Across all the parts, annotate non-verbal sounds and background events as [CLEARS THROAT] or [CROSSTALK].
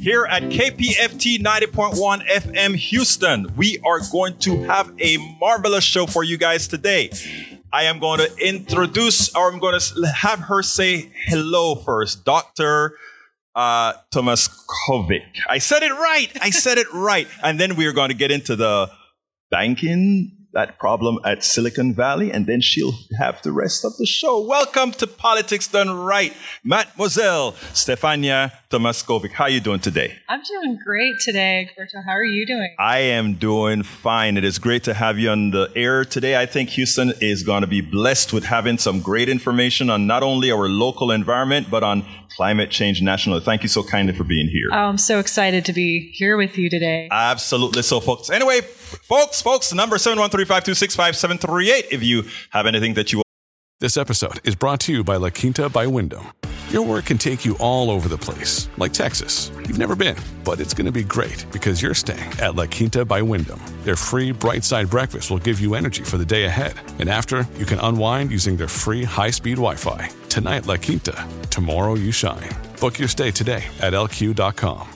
Here at KPFT 90.1 FM Houston, we are going to have a marvelous show for you guys today. I am going to introduce, or I'm going to have her say hello first, Dr. Uh, Tomaskovic. I said it right. I said it right. And then we are going to get into the banking that problem at Silicon Valley, and then she'll have the rest of the show. Welcome to Politics Done Right, Mademoiselle Stefania Tomaskovic. How are you doing today? I'm doing great today, Egberto. How are you doing? I am doing fine. It is great to have you on the air today. I think Houston is going to be blessed with having some great information on not only our local environment, but on climate change nationally. Thank you so kindly for being here. Oh, I'm so excited to be here with you today. Absolutely. So, folks, anyway, folks, folks, number 713-526-5738 if you have anything that you want. This episode is brought to you by La Quinta by Wyndham. Your work can take you all over the place, like Texas. You've never been, but it's going to be great because you're staying at La Quinta by Wyndham. Their free bright side breakfast will give you energy for the day ahead. And after, you can unwind using their free high speed Wi Fi. Tonight, La Quinta. Tomorrow, you shine. Book your stay today at lq.com. I'm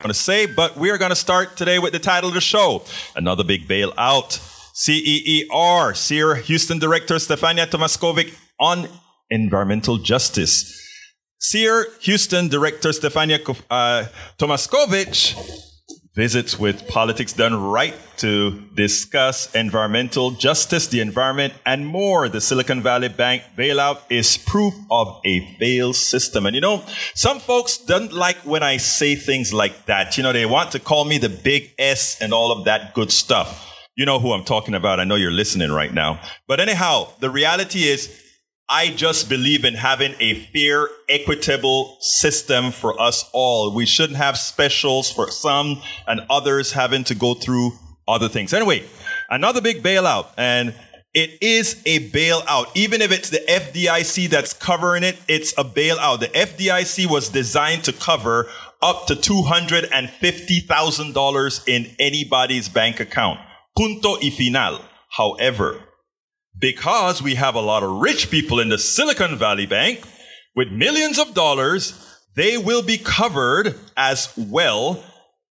going to say, but we are going to start today with the title of the show Another Big Bailout. CEER, SEER Houston Director Stefania Tomaskovic on environmental justice. CEER Houston Director Stefania uh, Tomaskovic visits with Politics Done Right to discuss environmental justice, the environment, and more. The Silicon Valley Bank bailout is proof of a failed system. And you know, some folks don't like when I say things like that. You know, they want to call me the big S and all of that good stuff. You know who I'm talking about. I know you're listening right now. But anyhow, the reality is I just believe in having a fair, equitable system for us all. We shouldn't have specials for some and others having to go through other things. Anyway, another big bailout and it is a bailout. Even if it's the FDIC that's covering it, it's a bailout. The FDIC was designed to cover up to $250,000 in anybody's bank account. Punto y final. However, because we have a lot of rich people in the Silicon Valley Bank with millions of dollars, they will be covered as well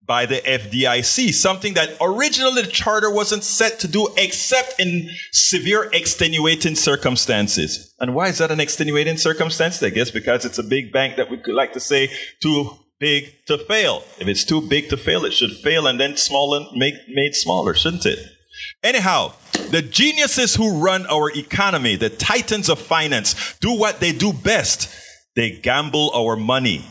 by the FDIC, something that originally the charter wasn't set to do except in severe extenuating circumstances. And why is that an extenuating circumstance? I guess because it's a big bank that we could like to say too big to fail. If it's too big to fail, it should fail and then small and make made smaller, shouldn't it? Anyhow, the geniuses who run our economy, the titans of finance, do what they do best. They gamble our money.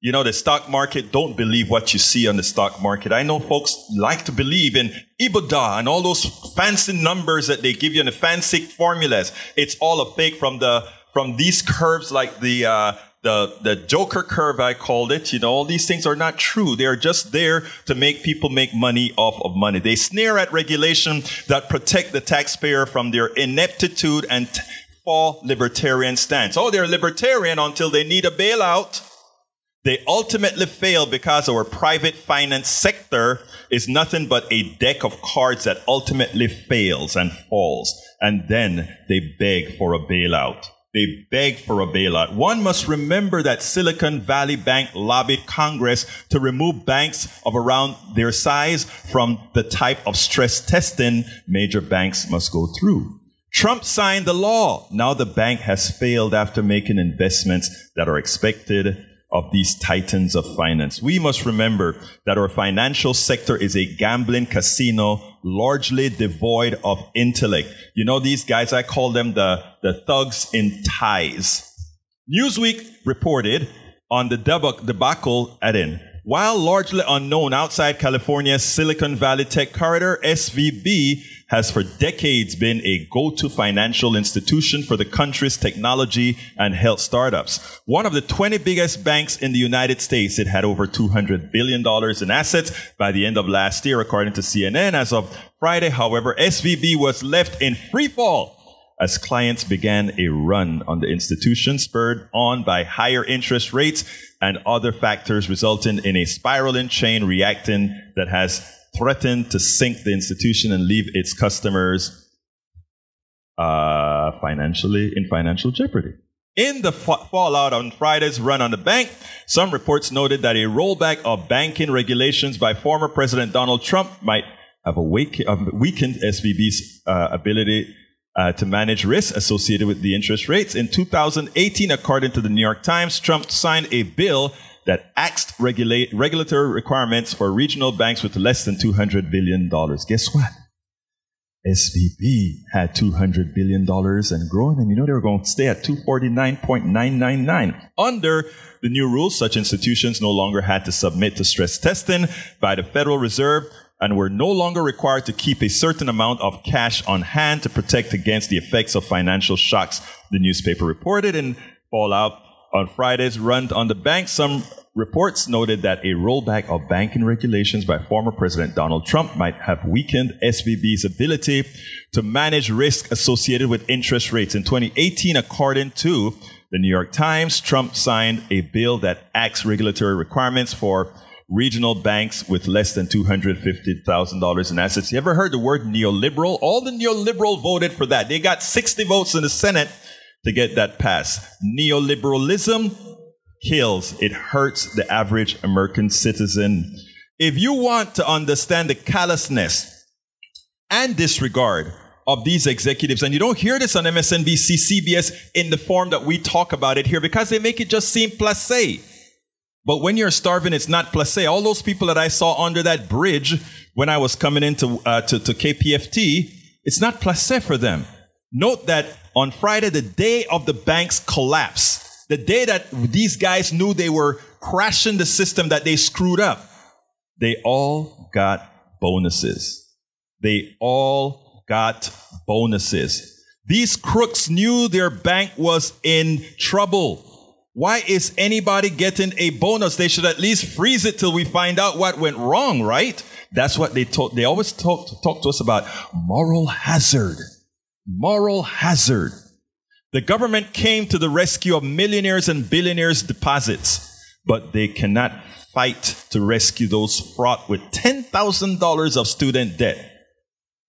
You know, the stock market, don't believe what you see on the stock market. I know folks like to believe in EBITDA and all those fancy numbers that they give you in the fancy formulas. It's all a fake from the, from these curves like the, uh, the, the Joker curve, I called it. You know, all these things are not true. They are just there to make people make money off of money. They sneer at regulation that protect the taxpayer from their ineptitude and t- fall libertarian stance. Oh, they're libertarian until they need a bailout. They ultimately fail because our private finance sector is nothing but a deck of cards that ultimately fails and falls. And then they beg for a bailout. They beg for a bailout. One must remember that Silicon Valley Bank lobbied Congress to remove banks of around their size from the type of stress testing major banks must go through. Trump signed the law. Now the bank has failed after making investments that are expected of these titans of finance. We must remember that our financial sector is a gambling casino largely devoid of intellect. You know, these guys, I call them the, the thugs in ties. Newsweek reported on the debacle at in. While largely unknown outside California's Silicon Valley tech corridor, SVB has for decades been a go-to financial institution for the country's technology and health startups. One of the 20 biggest banks in the United States, it had over $200 billion in assets by the end of last year, according to CNN. As of Friday, however, SVB was left in free fall as clients began a run on the institution spurred on by higher interest rates and other factors resulting in a spiraling chain reacting that has threatened to sink the institution and leave its customers uh, financially in financial jeopardy. In the fa- fallout on Friday's run on the bank, some reports noted that a rollback of banking regulations by former President Donald Trump might have, awake- weakened SVB's uh, ability uh, to manage risks associated with the interest rates. In 2018, according to the New York Times, Trump signed a bill that axed regulatory requirements for regional banks with less than $200 billion. Guess what? SVB had $200 billion and growing, and you know they were going to stay at 249.999. Under the new rules, such institutions no longer had to submit to stress testing by the Federal Reserve and were no longer required to keep a certain amount of cash on hand to protect against the effects of financial shocks, the newspaper reported in Fallout on Friday's run on the bank. Some reports noted that a rollback of banking regulations by former President Donald Trump might have weakened SVB's ability to manage risk associated with interest rates. In 2018, according to the New York Times, Trump signed a bill that acts regulatory requirements for regional banks with less than $250,000 in assets. You ever heard the word neoliberal? All the neoliberal voted for that. They got 60 votes in the Senate to get that passed. Neoliberalism kills. It hurts the average American citizen. If you want to understand the callousness and disregard of these executives, and you don't hear this on MSNBC, CBS in the form that we talk about it here because they make it just seem placé. But when you're starving, it's not placé. All those people that I saw under that bridge when I was coming into uh, to, to KPFT, it's not placé for them. Note that on Friday, the day of the bank's collapse, the day that these guys knew they were crashing the system that they screwed up, they all got bonuses. They all got bonuses. These crooks knew their bank was in trouble. Why is anybody getting a bonus? They should at least freeze it till we find out what went wrong, right? That's what they talk. They always talk, talk to us about moral hazard. Moral hazard. The government came to the rescue of millionaires and billionaires' deposits, but they cannot fight to rescue those fraught with $10,000 of student debt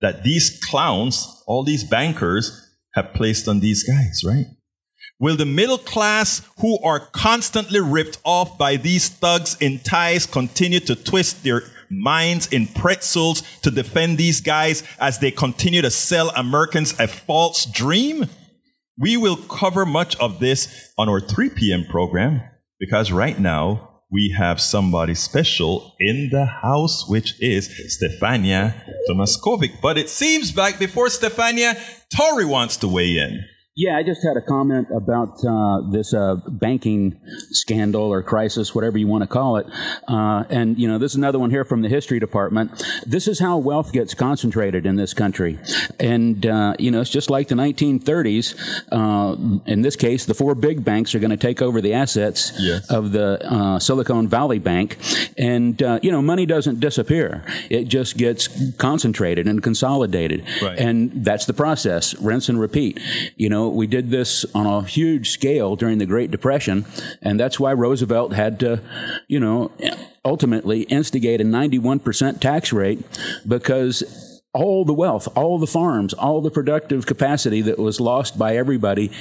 that these clowns, all these bankers, have placed on these guys, right? Will the middle class who are constantly ripped off by these thugs in ties continue to twist their minds in pretzels to defend these guys as they continue to sell Americans a false dream? We will cover much of this on our 3 p.m. program because right now we have somebody special in the house, which is Stefania Tomaskovic. But it seems like before Stefania, Tori wants to weigh in. Yeah, I just had a comment about uh, this uh, banking scandal or crisis, whatever you want to call it. Uh, and, you know, this is another one here from the history department. This is how wealth gets concentrated in this country. And, uh, you know, it's just like the 1930s. Uh, in this case, the four big banks are going to take over the assets Yes. of the uh, Silicon Valley Bank. And, you know, money doesn't disappear, it just gets concentrated and consolidated. Right. And that's the process rinse and repeat. You know, we did this on a huge scale during the Great Depression, and that's why Roosevelt had to, you know, ultimately instigate a 91% tax rate because all the wealth, all the farms, all the productive capacity that was lost by everybody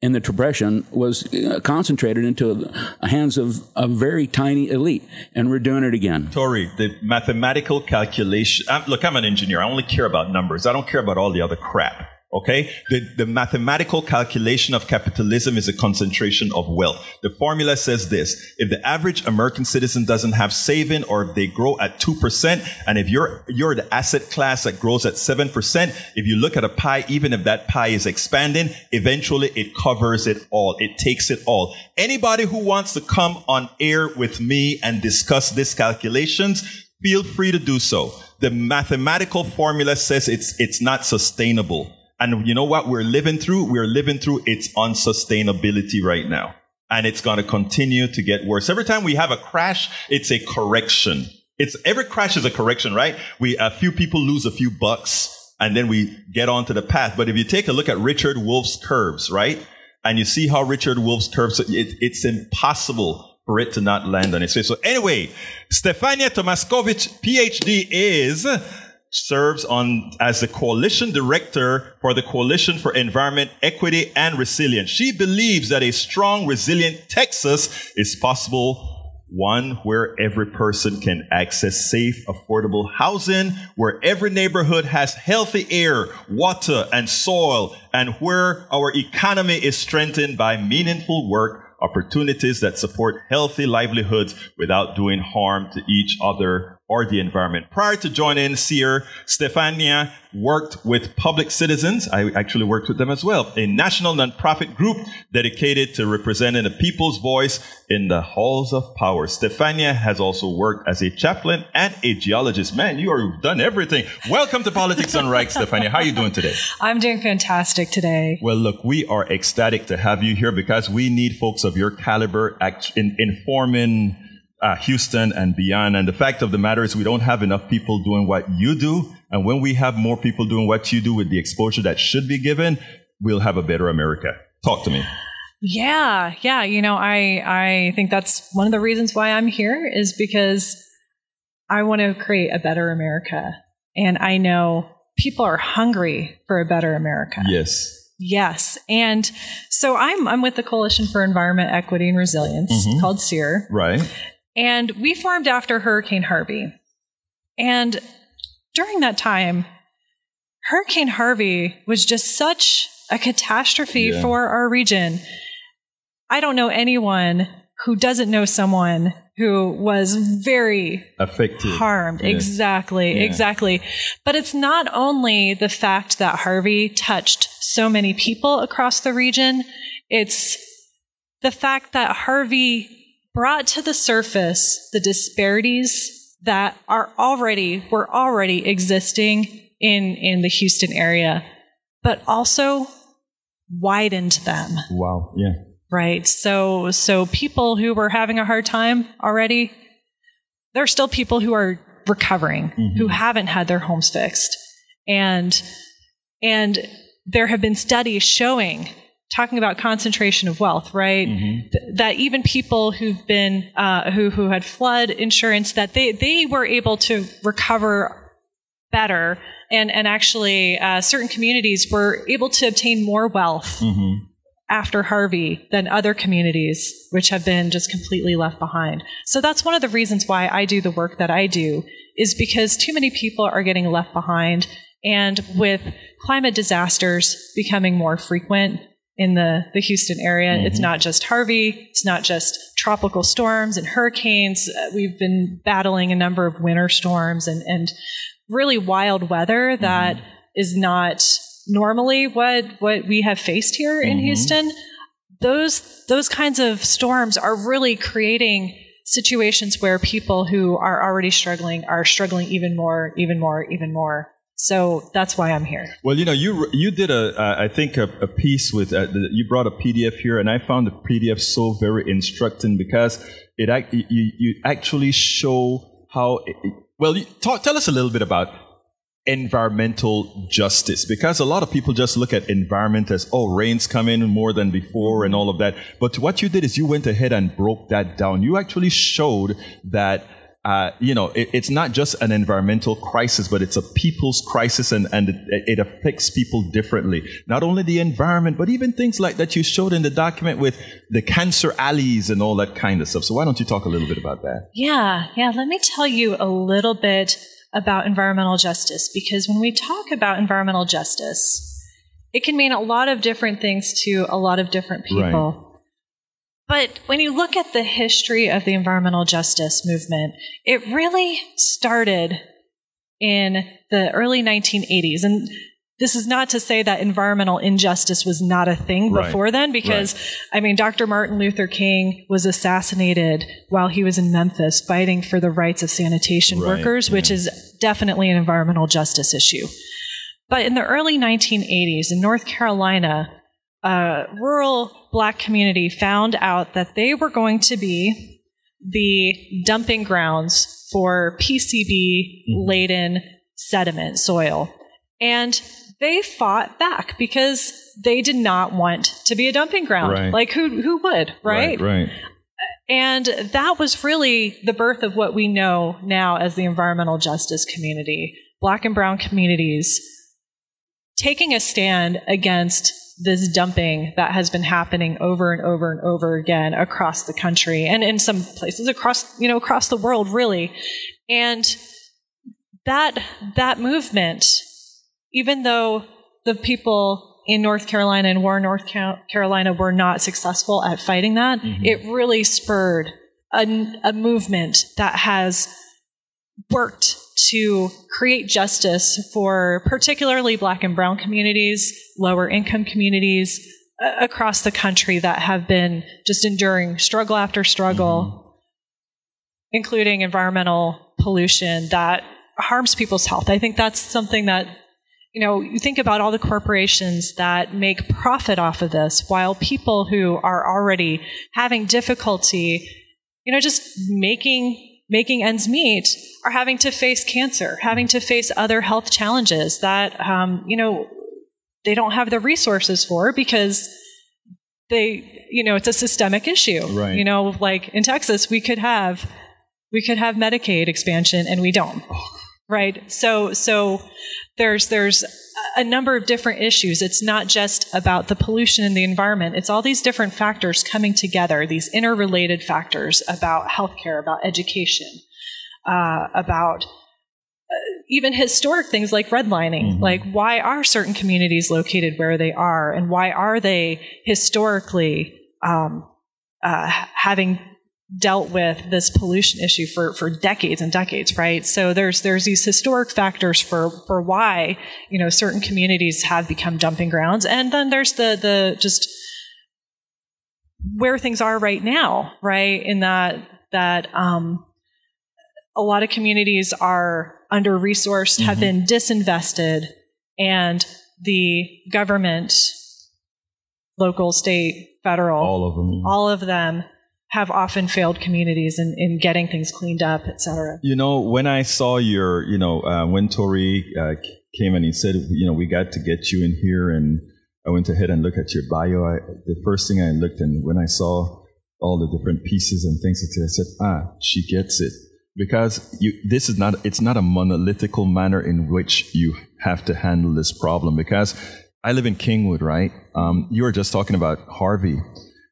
in the Depression was uh, concentrated into the hands of a very tiny elite. And we're doing it again. Tori, the mathematical calculation. I'm, look, I'm an engineer. I only care about numbers. I don't care about all the other crap. Okay? The, the mathematical calculation of capitalism is a concentration of wealth. The formula says this. If the average American citizen doesn't have saving or if they grow at 2%, and if you're, you're the asset class that grows at 7%, if you look at a pie, even if that pie is expanding, eventually it covers it all. It takes it all. Anybody who wants to come on air with me and discuss these calculations, feel free to do so. The mathematical formula says it's, it's not sustainable. And you know what we're living through? We're living through its unsustainability right now. And it's going to continue to get worse. Every time we have a crash, it's a correction. It's every crash is a correction, right? We, a few people lose a few bucks and then we get onto the path. But if you take a look at Richard Wolff's curves, right? And you see how Richard Wolff's curves, it, it's impossible for it to not land on its face. So anyway, Stefania Tomaskovic, PhD is serves on as the coalition director for the Coalition for Environment, Equity, and Resilience. She believes that a strong, resilient Texas is possible one where every person can access safe, affordable housing, where every neighborhood has healthy air, water, and soil, and where our economy is strengthened by meaningful work opportunities that support healthy livelihoods without doing harm to each other or the environment. Prior to joining CEER, Stefania worked with Public Citizens. I actually worked with them as well, a national nonprofit group dedicated to representing the people's voice in the halls of power. Stefania has also worked as a chaplain and a geologist. Man, you are done everything. Welcome to Politics Done Right, Stefania. How are you doing today? I'm doing fantastic today. Well, look, we are ecstatic to have you here because we need folks of your caliber act in informing uh, Houston and beyond. And the fact of the matter is we don't have enough people doing what you do. And when we have more people doing what you do with the exposure that should be given, we'll have a better America. Talk to me. Yeah, yeah. You know, I I think that's one of the reasons why I'm here is because I want to create a better America. And I know people are hungry for a better America. Yes. Yes. And so I'm I'm with the Coalition for Environment, Equity and Resilience mm-hmm. called CEER. Right. And we formed after Hurricane Harvey. And during that time, Hurricane Harvey was just such a catastrophe yeah. for our region. I don't know anyone who doesn't know someone who was very affected, harmed. Yeah. Exactly, yeah. exactly. But it's not only the fact that Harvey touched so many people across the region, it's the fact that Harvey brought to the surface the disparities that are already were already existing in in the Houston area, but also widened them. Wow, yeah. Right. So so people who were having a hard time already, there are still people who are recovering, mm-hmm. who haven't had their homes fixed. And and there have been studies showing talking about concentration of wealth, right? Mm-hmm. Th- that even people who've been uh, who who had flood insurance, that they they were able to recover better, and and actually uh, certain communities were able to obtain more wealth. Mm-hmm. After Harvey than other communities, which have been just completely left behind. So that's one of the reasons why I do the work that I do, is because too many people are getting left behind. And with climate disasters becoming more frequent, in the, the Houston area. Mm-hmm. It's not just Harvey, it's not just tropical storms and hurricanes. Uh, we've been battling a number of winter storms and, and really wild weather that mm-hmm. is not normally what, what we have faced here mm-hmm. in Houston. Those, those kinds of storms are really creating situations where people who are already struggling are struggling even more, even more, even more. So that's why I'm here. Well, you know, you you did a uh, I think a, a piece with uh, you brought a PDF here, and I found the PDF so very instructing because it act you you actually show how. It, well, talk, tell us a little bit about environmental justice because a lot of people just look at environment as oh rain's coming more than before and all of that but what you did is you went ahead and broke that down you actually showed that uh, you know, it, it's not just an environmental crisis, but it's a people's crisis and, and it, it, affects people differently. Not only the environment, but even things like that you showed in the document with the cancer alleys and all that kind of stuff. So why don't you talk a little bit about that? Yeah, yeah. Let me tell you a little bit about environmental justice because when we talk about environmental justice, it can mean a lot of different things to a lot of different people. Right. But when you look at the history of the environmental justice movement, it really started in the early 1980s. And this is not to say that environmental injustice was not a thing right. before then, because right. I mean, Dr. Martin Luther King was assassinated while he was in Memphis fighting for the rights of sanitation right. workers, which yeah. is definitely an environmental justice issue. But in the early 1980s in North Carolina, a rural black community found out that they were going to be the dumping grounds for PCB mm-hmm. laden sediment soil. And they fought back because they did not want to be a dumping ground. Right. Like who who would, right? Right, right. And that was really the birth of what we know now as the environmental justice community. black and brown communities taking a stand against this dumping that has been happening over and over and over again across the country and in some places across you know across the world really and that that movement even though the people in North Carolina and Warren, North Carolina were not successful at fighting that, mm-hmm. it really spurred a, a movement that has worked to create justice for particularly black and brown communities, lower income communities uh, across the country that have been just enduring struggle after struggle, mm-hmm. including environmental pollution that harms people's health. I think that's something that you know, you think about all the corporations that make profit off of this while people who are already having difficulty, you know, just making making ends meet are having to face cancer, having to face other health challenges that, um, you know, they don't have the resources for because they, you know, it's a systemic issue. Right. You know, like in Texas, we could have, we could have Medicaid expansion and we don't. Right. So, so there's, there's a number of different issues. It's not just about the pollution in the environment. It's all these different factors coming together, these interrelated factors about healthcare, about education, uh, about uh, even historic things like redlining. Mm-hmm. Like, why are certain communities located where they are, and why are they historically um, uh, having dealt with this pollution issue for, for decades and decades, right? So there's there's these historic factors for for why you know certain communities have become dumping grounds, and then there's the the just where things are right now, right? In that that um, a lot of communities are under resourced, mm-hmm. have been disinvested, and the government, local, state, federal, all of them, all of them have often failed communities in, in getting things cleaned up, et cetera. You know, when I saw your, you know, uh, when Tori uh, came and he said, you know, we got to get you in here, and I went ahead and looked at your bio. I, the first thing I looked, and when I saw all the different pieces and things, I said, ah, she gets it. Because you, this is not, it's not a monolithical manner in which you have to handle this problem. Because I live in Kingwood, right? Um, you were just talking about Harvey.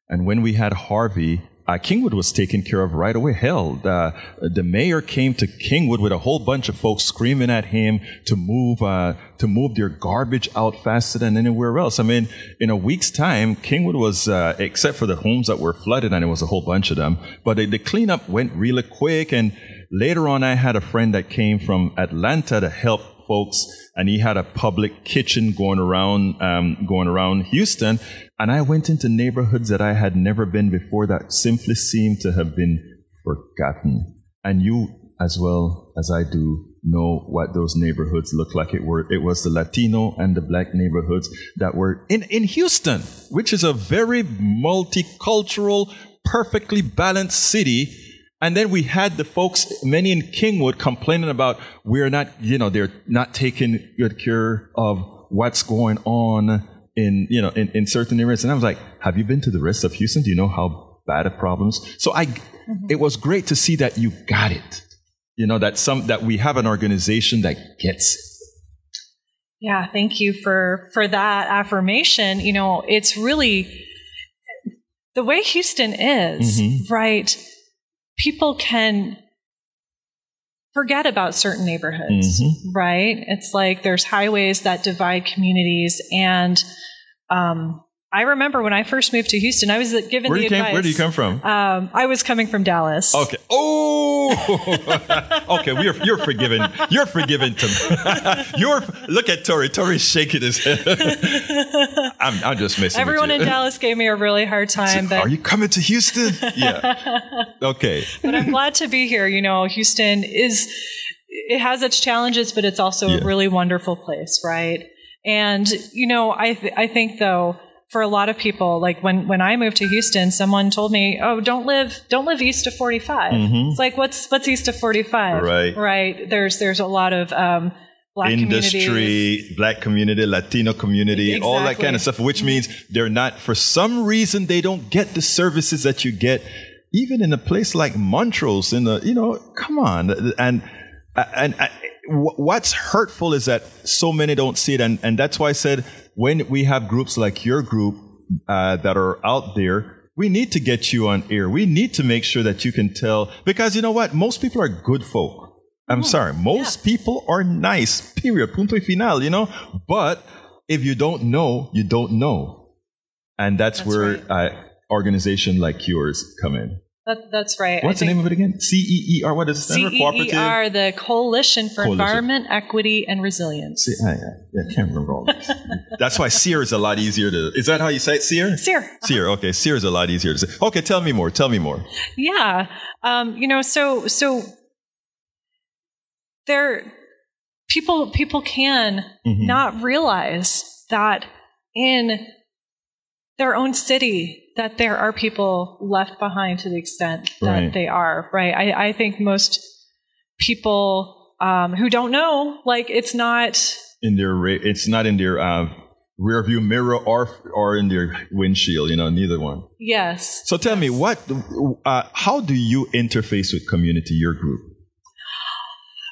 And when we had Harvey, uh, Kingwood was taken care of right away. Hell, the, mayor came to Kingwood with a whole bunch of folks screaming at him to move uh, to move their garbage out faster than anywhere else. I mean, in a week's time, Kingwood was, uh, except for the homes that were flooded, and it was a whole bunch of them, but the, the cleanup went really quick. And later on, I had a friend that came from Atlanta to help folks, and he had a public kitchen going around um, going around Houston. And I went into neighborhoods that I had never been before that simply seemed to have been forgotten. And you, as well as I do, know what those neighborhoods look like. It were it was the Latino and the black neighborhoods that were in, in Houston, which is a very multicultural, perfectly balanced city and then we had the folks, many in Kingwood, complaining about we're not, you know, they're not taking good care of what's going on in, you know, in, in certain areas. And I was like, have you been to the rest of Houston? Do you know how bad of problems? So I, mm-hmm. it was great to see that you got it. You know, that some, that we have an organization that gets it. Yeah, thank you for for that affirmation. You know, it's really the way Houston is, mm-hmm. right? People can forget about certain neighborhoods, mm-hmm. right? It's like there's highways that divide communities and um, I remember when I first moved to Houston, I was given where the advice. Came, where do you come from? Um, I was coming from Dallas. Okay. Oh, [LAUGHS] okay. You're you're forgiven. You're forgiven. To [LAUGHS] you're look at Tori. Tori's shaking his head. [LAUGHS] I'm, I'm just messing. Everyone in Dallas gave me a really hard time. So, are you coming to Houston? Yeah. Okay. but I'm glad to be here. You know, Houston is it has its challenges, but it's also yeah. a really wonderful place, right? And you know, I th- I think though for a lot of people, like when, when I moved to Houston, someone told me, "Oh, don't live don't live east of 45." Mm-hmm. It's like what's what's east of 45? Right, right. There's there's a lot of um, black industry, black community, Latino community, exactly. all that kind of stuff. Which means they're not, for some reason, they don't get the services that you get, even in a place like Montrose. In the you know, come on, and and. and what's hurtful is that so many don't see it, and and that's why I said when we have groups like your group uh, that are out there. We need to get you on air. We need to make sure that you can tell because you know what? Most people are good folk. I'm sorry. Most people are nice. Period. Punto y final. You know. But if you don't know, you don't know, and that's, That's where right. uh, organization like yours come in. That, that's right. What's the name of it again? C E E R. What is it? stand for? Cooperative. CEER, the Coalition for Coalition. Environment, Equity, and Resilience. See, I, I, I can't remember all this. [LAUGHS] That's why SEER is a lot easier to. Is that how you say it? SEER? SEER. SEER. Okay, SEER is a lot easier to say. Okay, tell me more. Tell me more. Yeah. Um, you know, so so there people people can Mhm. not realize that in their own city that there are people left behind to the extent that Right. they are right I, I think most people um, who don't know like it's not In their, it's not in their uh, rear view mirror or or in their windshield. You know, neither one. yes So tell me, what? Uh, how do you interface with community? Your group.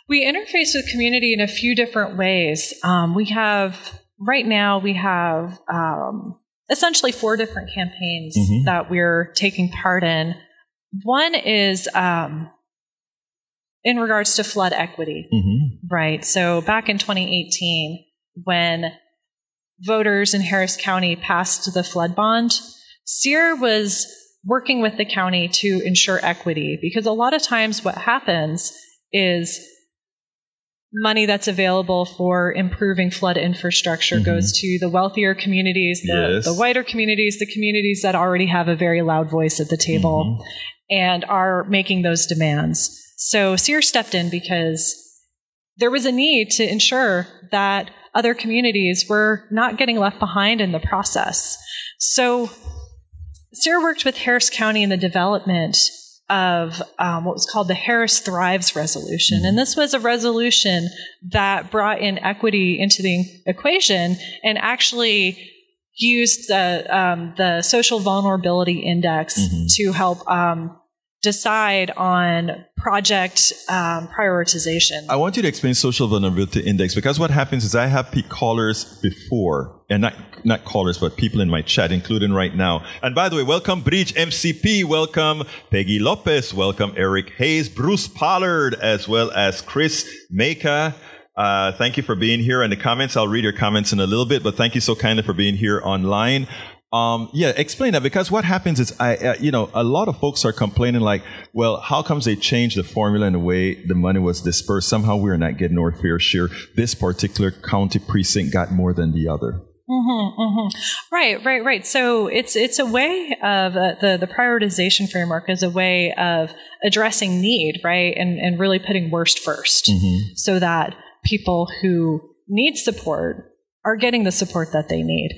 We interface with community in a few different ways. Um, we have, right now, we have um, essentially four different campaigns Mhm. that we're taking part in. One is um, in regards to flood equity, Mm-hmm. right? So back in 2018, when voters in Harris County passed the flood bond, CEER was working with the county to ensure equity because a lot of times what happens is money that's available for improving flood infrastructure Mhm. goes to the wealthier communities, the, Yes. the whiter communities, the communities that already have a very loud voice at the table and are making those demands. So CEER stepped in because there was a need to ensure that other communities were not getting left behind in the process. So CEER worked with Harris County in the development of um, what was called the Harris Thrives Resolution. And this was a resolution that brought in equity into the equation and actually used the, um, the social vulnerability index Mhm. to help um, decide on project um, prioritization. I want you to explain social vulnerability index because what happens is I have callers before, and not not callers, but people in my chat, including right now. And by the way, welcome Bridge MCP, welcome Peggy Lopez, welcome Eric Hayes, Bruce Pollard, as well as Chris Meka. Uh, thank you for being here. And the comments, I'll read your comments in a little bit, but thank you so kindly for being here online. Um, yeah, explain that because what happens is, I, uh, you know, a lot of folks are complaining like, well, how comes they changed the formula and the way the money was dispersed? Somehow we're not getting our fair share. This particular county precinct got more than the other. Mhm, mhm. Right, right, right. So it's it's a way of uh, the the prioritization framework is a way of addressing need, right, and and really putting worst 1st so that people who need support are getting the support that they need.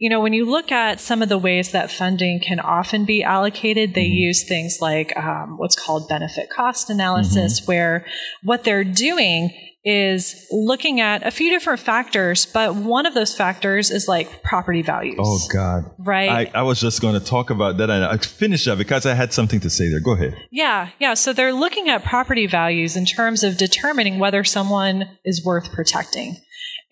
You know, when you look at some of the ways that funding can often be allocated, they use things like um, what's called benefit cost analysis, where what they're doing is looking at a few different factors, but one of those factors is like property values. Oh God. Right. I, I was just going to talk about that and I finished that because I had something to say there. Go ahead. Yeah, yeah. So they're looking at property values in terms of determining whether someone is worth protecting.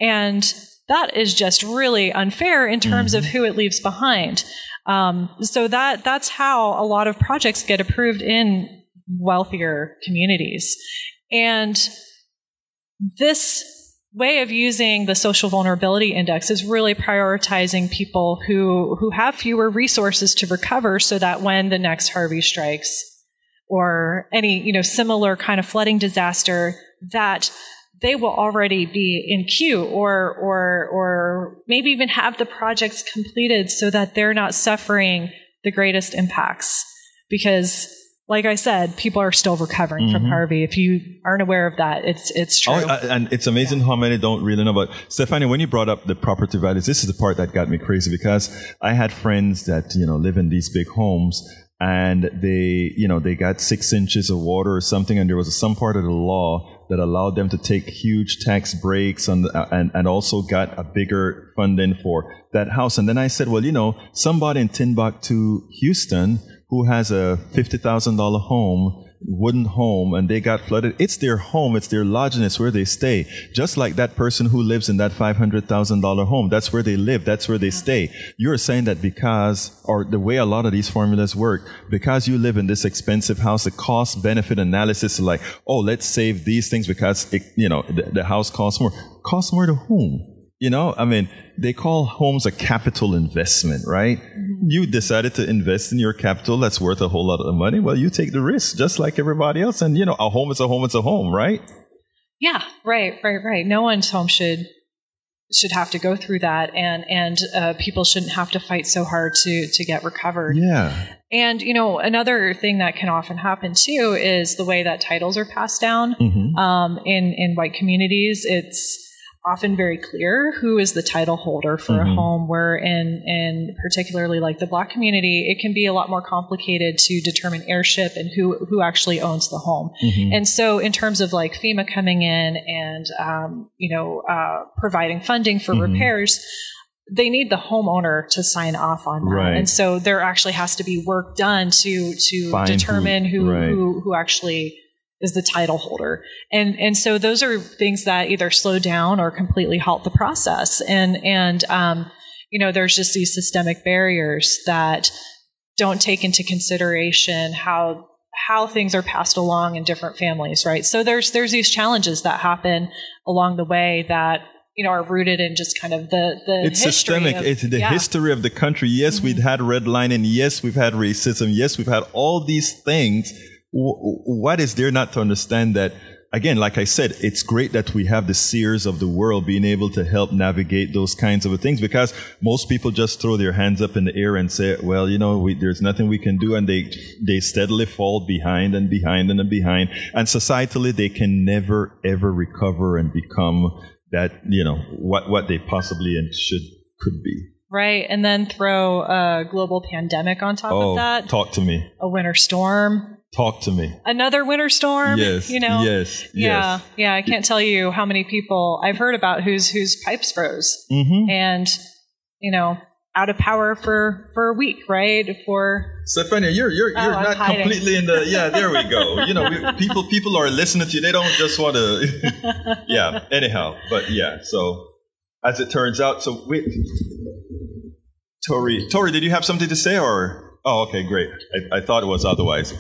And that is just really unfair in terms of who it leaves behind. Um, so that that's how a lot of projects get approved in wealthier communities. And this way of using the social vulnerability index is really prioritizing people who who have fewer resources to recover so that when the next Harvey strikes or any you know similar kind of flooding disaster that they will already be in queue or or or maybe even have the projects completed so that they're not suffering the greatest impacts because like I said, people are still recovering from mm-hmm. Harvey. If you aren't aware of that, it's it's oh, true. Oh, and it's amazing how many don't really know. But Stephanie, when you brought up the property values, this is the part that got me crazy because I had friends that you know live in these big homes, and they you know they got six inches of water or something, and there was some part of the law that allowed them to take huge tax breaks on the, and and also got a bigger funding for that house. And then I said, well, you know, somebody in Timbuktu, Houston who has a $50,000 home wooden home and they got flooded, it's their home, it's their lodging, it's where they stay. Just like that person who lives in that $500,000 home, that's where they live, that's where they stay. You're saying that because, or the way a lot of these formulas work, because you live in this expensive house, the cost benefit analysis is like, oh, let's save these things because, it, you know, the, the house costs more. Costs more to whom? You know, I mean, they call homes a capital investment, right? Mm-hmm. You decided to invest in your capital that's worth a whole lot of money. Well, you take the risk just like everybody else. And, you know, a home is a home, it's a home, right? Yeah, right, right, right. No one's home should should have to go through that and and uh, people shouldn't have to fight so hard to to get recovered yeah and you know another thing that can often happen too is the way that titles are passed down mm-hmm. um, in in white communities it's often very clear who is the title holder for mm-hmm. a home where in in particularly like the black community it can be a lot more complicated to determine heirship and who who actually owns the home mm-hmm. and so in terms of like fema coming in and um, you know uh, providing funding for mm-hmm. repairs they need the homeowner to sign off on that. Right. And so there actually has to be work done to to Find determine who who, right. who, who actually is the title holder. And, and so those are things that either slow down or completely halt the process. And, and, um, you know, there's just these systemic barriers that don't take into consideration how, how things are passed along in different families, right? So there's, there's these challenges that happen along the way that you know, are rooted in just kind of the the. It's systemic. Of, it's the yeah. history of the country. Yes, mm-hmm. we've had redlining. Yes, we've had racism. Yes, we've had all these things what is there not to understand that again like i said it's great that we have the seers of the world being able to help navigate those kinds of things because most people just throw their hands up in the air and say well you know we, there's nothing we can do and they they steadily fall behind and behind and behind and societally they can never ever recover and become that you know what what they possibly and should could be Right. And then throw a global pandemic on top oh, of that. Talk to me. A winter storm. Talk to me. Another winter storm. Yes. You know. Yes. Yeah. Yes. Yeah. I can't tell you how many people I've heard about whose whose pipes froze, mm-hmm. and you know, out of power for for a week, right? For Stefania, you're you're you're oh, not completely in the yeah. There we go. You know, we, people people are listening to you. They don't just want to. [LAUGHS] yeah. Anyhow, but yeah. So as it turns out, so wait, Tori, Tori, did you have something to say or? Oh, okay, great. I, I thought it was otherwise.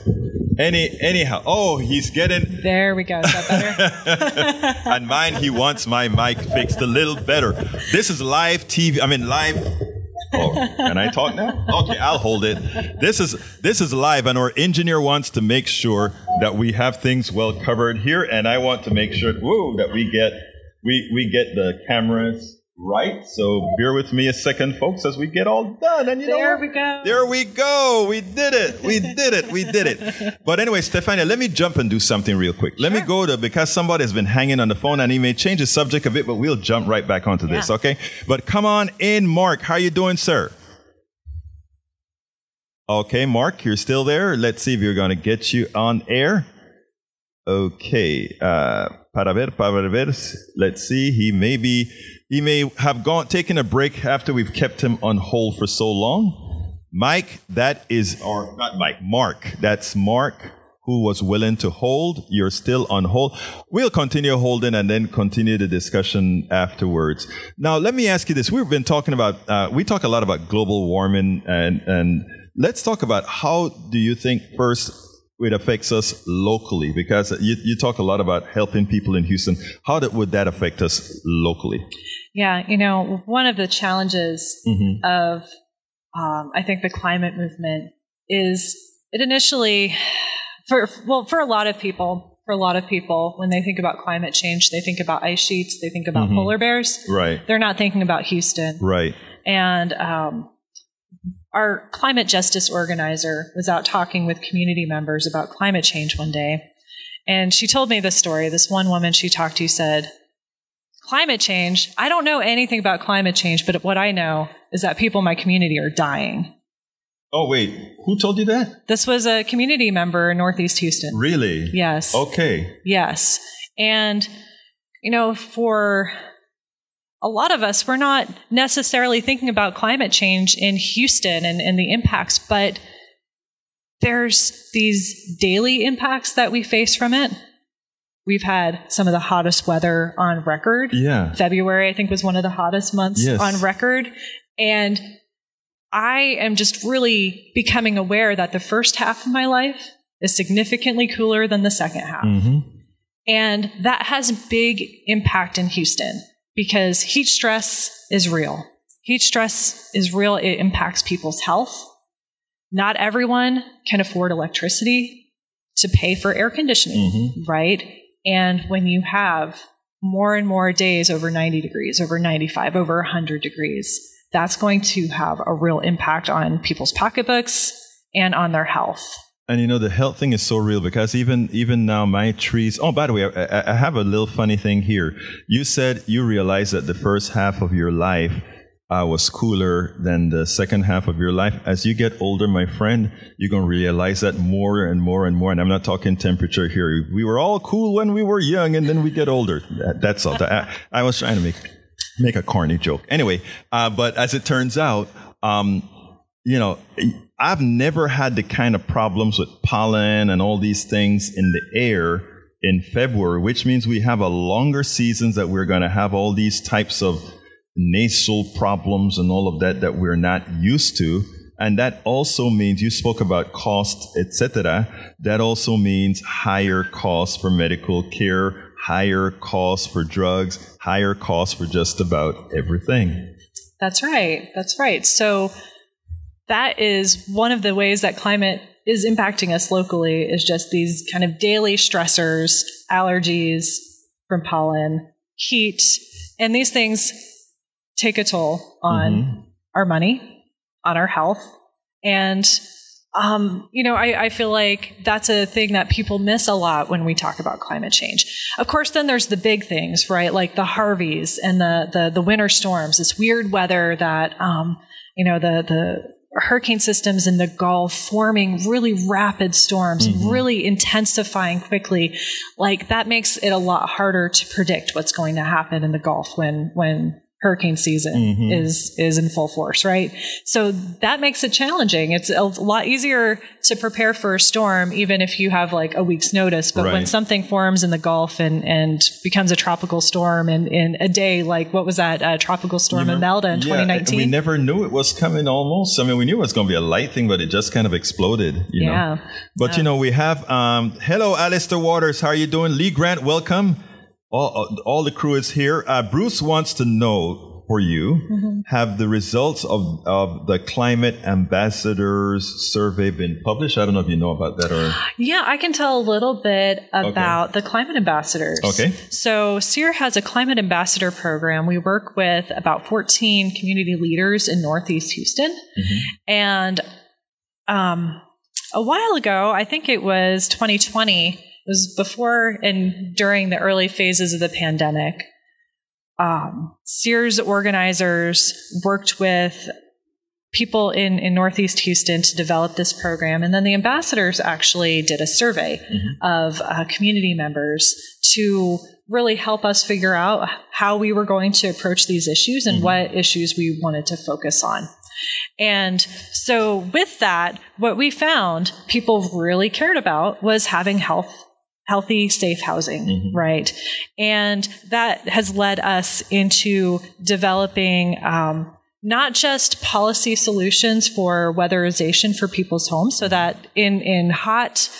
Any anyhow. Oh, he's getting. There we go. Is that better? [LAUGHS] and mine, he wants my mic fixed a little better. This is live TV. I mean, live. Oh, can I talk now? Okay, I'll hold it. This is this is live, and our engineer wants to make sure that we have things well covered here, and I want to make sure, whoa, that we get we we get the cameras right? So bear with me a second, folks, as we get all done. And you there know, there we go. There we go. We did it. We did it. We did it. [LAUGHS] But anyway, Stefania, let me jump and do something real quick. Let sure. me go to because somebody has been hanging on the phone and he may change the subject a bit, but we'll jump right back onto yeah. this, okay? But come on in, Mark. How you doing, sir? Okay, Mark, you're still there. Let's see if you're going to get you on air. Okay. Uh, para ver, para ver. Let's see. He may be he may have gone taken a break after we've kept him on hold for so long. Mike, that is, or not Mike, Mark. That's Mark who was willing to hold. You're still on hold. We'll continue holding and then continue the discussion afterwards. Now, let me ask you this. We've been talking about, uh, we talk a lot about global warming and, and let's talk about how do you think first it affects us locally because you, you talk a lot about helping people in Houston. How that, would that affect us locally? Yeah, you know, one of the challenges mm-hmm. of, um, I think, the climate movement is it initially, for well, for a lot of people, for a lot of people, when they think about climate change, they think about ice sheets, they think about mm-hmm. polar bears. Right. They're not thinking about Houston. Right. And um, our climate justice organizer was out talking with community members about climate change one day. And she told me this story. This one woman she talked to said, Climate change, I don't know anything about climate change, but what I know is that people in my community are dying. Oh, wait. Who told you that? This was a community member in Northeast Houston. Really? Yes. Okay. Yes. And, you know, for a lot of us, we're not necessarily thinking about climate change in Houston and, and the impacts, but there's these daily impacts that we face from it. We've had some of the hottest weather on record. Yeah. February, I think, was one of the hottest months Yes. on record. And I am just really becoming aware that the first half of my life is significantly cooler than the second half. Mm-hmm. And that has big impact in Houston because heat stress is real. Heat stress is real. It impacts people's health. Not everyone can afford electricity to pay for air conditioning, mm-hmm. right? And when you have more and more days over 90 degrees, over 95, over 100 degrees, that's going to have a real impact on people's pocketbooks and on their health. And you know the health thing is so real because even even now my trees. Oh, by the way, I, I have a little funny thing here. You said you realized that the first half of your life uh, was cooler than the second half of your life. As you get older, my friend, you're gonna realize that more and more and more. And I'm not talking temperature here. We were all cool when we were young, and then we get older. That, that's all. I, I was trying to make make a corny joke. Anyway, uh, but as it turns out, um, you know, I've never had the kind of problems with pollen and all these things in the air in February, which means we have a longer seasons that we're going to have all these types of nasal problems and all of that that we're not used to. And that also means you spoke about cost, etc. That also means higher costs for medical care, higher costs for drugs, higher costs for just about everything. That's right. That's right. So that is one of the ways that climate is impacting us locally is just these kind of daily stressors, allergies from pollen, heat, and these things take a toll on our money, on our health. And, um, you know, I, I feel like that's a thing that people miss a lot when we talk about climate change. Of course, then there's the big things, right? Like the Harveys and the, the, the winter storms, this weird weather that, um, you know, the, the, hurricane systems in the Gulf forming really rapid storms and mm-hmm. really intensifying quickly. Like that makes it a lot harder to predict what's going to happen in the Gulf when, when hurricane season is, is in full force, right? So that makes it challenging. It's a lot easier to prepare for a storm, even if you have like a week's notice. But when something forms in the Gulf and, and becomes a tropical storm in, in a day, like what was that, uh, tropical storm Imelda in Yeah, 2019? we never knew it was coming almost. I mean, we knew it was going to be a light thing, but it just kind of exploded, you know. Yeah. But, you know, we have, um, hello, Alistair Waters. How are you doing? Lee Grant, welcome. All, all the crew is here. Uh, Bruce wants to know for you, Mm-hmm. have the results of, of the climate ambassadors survey been published? I don't know if you know about that or. Yeah, I can tell a little bit about the climate ambassadors. Okay. So CEER has a climate ambassador program. We work with about 14 community leaders in Northeast Houston. And um, a while ago, I think it was 2020, it was before and during the early phases of the pandemic. Um, CEER's organizers worked with people in, in Northeast Houston to develop this program. And then the ambassadors actually did a survey of uh, community members to really help us figure out how we were going to approach these issues and what issues we wanted to focus on. And so, with that, what we found people really cared about was having health healthy, safe housing, right? And that has led us into developing um, not just policy solutions for weatherization for people's homes, so that in in hot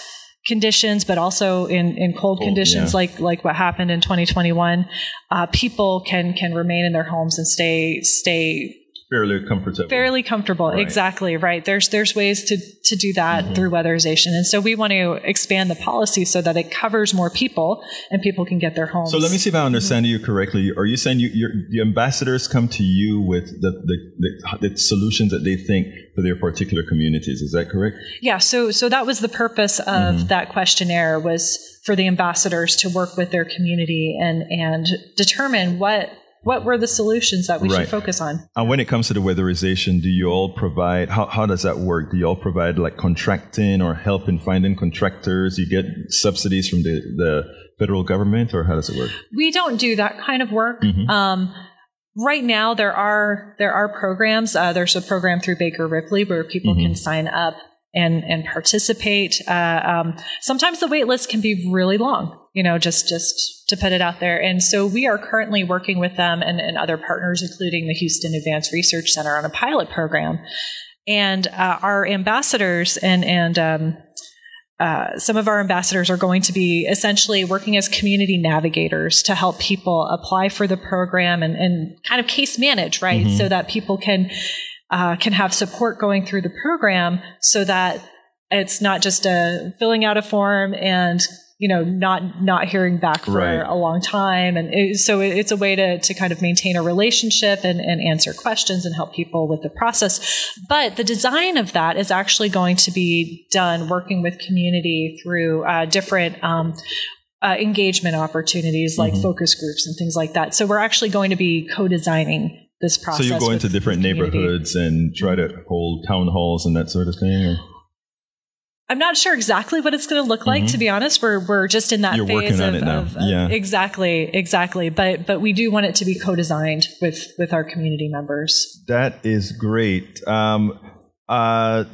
conditions, but also in, in cold, conditions, yeah. like like what happened in 2021, uh, people can can remain in their homes and stay stay Fairly comfortable. fairly comfortable. Exactly right. There's there's ways to to do that Mm-hmm. through weatherization, and so we want to expand the policy so that it covers more people and people can get their homes. So let me see if I understand you correctly. Are you saying you, your, the ambassadors come to you with the, the, the, the solutions that they think for their particular communities? Is that correct? Yeah, so so that was the purpose of Mm-hmm. that questionnaire was for the ambassadors to work with their community and and determine what what were the solutions that we Right. should focus on. And when it comes to the weatherization, do you all provide, how, how does that work? Do you all provide like contracting or help in finding contractors? You get subsidies from the, the federal government or how does it work? We don't do that kind of work. Mm-hmm. Um, right now, there are there are programs. Uh, there's a program through BakerRipley where people Mm-hmm. can sign up and and participate. Uh, um, sometimes the wait list can be really long, you know, just just to put it out there. And so we are currently working with them and, and other partners, including the Houston Advanced Research Center, on a pilot program. And uh, our ambassadors and and um, uh, some of our ambassadors are going to be essentially working as community navigators to help people apply for the program and, and kind of case manage, right? Mm-hmm. So that people can uh, can have support going through the program so that it's not just a filling out a form and you know not not hearing back for right. a long time and it, so it's a way to to kind of maintain a relationship and, and answer questions and help people with the process but the design of that is actually going to be done working with community through uh, different um, uh, engagement opportunities like mm-hmm. focus groups and things like that so we're actually going to be co-designing this process. So you go into different neighborhoods and try to hold town halls and that sort of thing? Or? I'm not sure exactly what it's going to look like. Mm-hmm. To be honest, we're we're just in that You're phase of, of, yeah. exactly, exactly. But but we do want it to be co-designed with with our community members. That is great. Um, uh,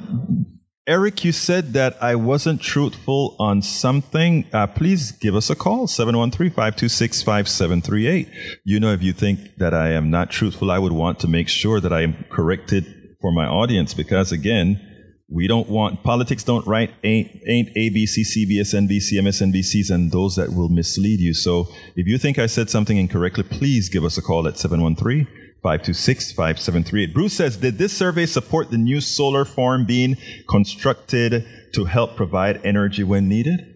Eric, you said that I wasn't truthful on something. Uh, please give us a call, 713-526-5738. You know, if you think that I am not truthful, I would want to make sure that I am corrected for my audience because again, we don't want Politics Done Right ain't ain't ABC, CBS, NBC, MSNBCs and those that will mislead you. So if you think I said something incorrectly, please give us a call at 713 526 5738. Bruce says, Did this survey support the new solar farm being constructed to help provide energy when needed?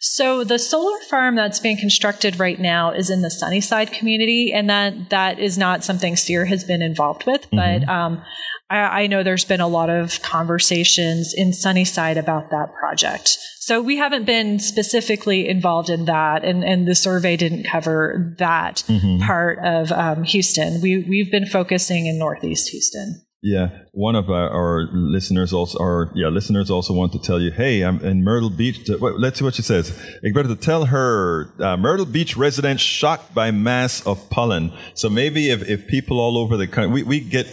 So the solar farm that's being constructed right now is in the Sunnyside community, and that that is not something CEER has been involved with. Mm-hmm. But um, I, I, know there's been a lot of conversations in Sunnyside about that project. So we haven't been specifically involved in that, and, and the survey didn't cover that mm-hmm. part of um, Houston. We we've been focusing in Northeast Houston. Yeah, one of our, our, listeners also, our yeah listeners also want to tell you, hey, I'm in Myrtle Beach. let's see what she says. Better to tell her uh, Myrtle Beach residents shocked by mass of pollen. So maybe if, if people all over the country, we, we get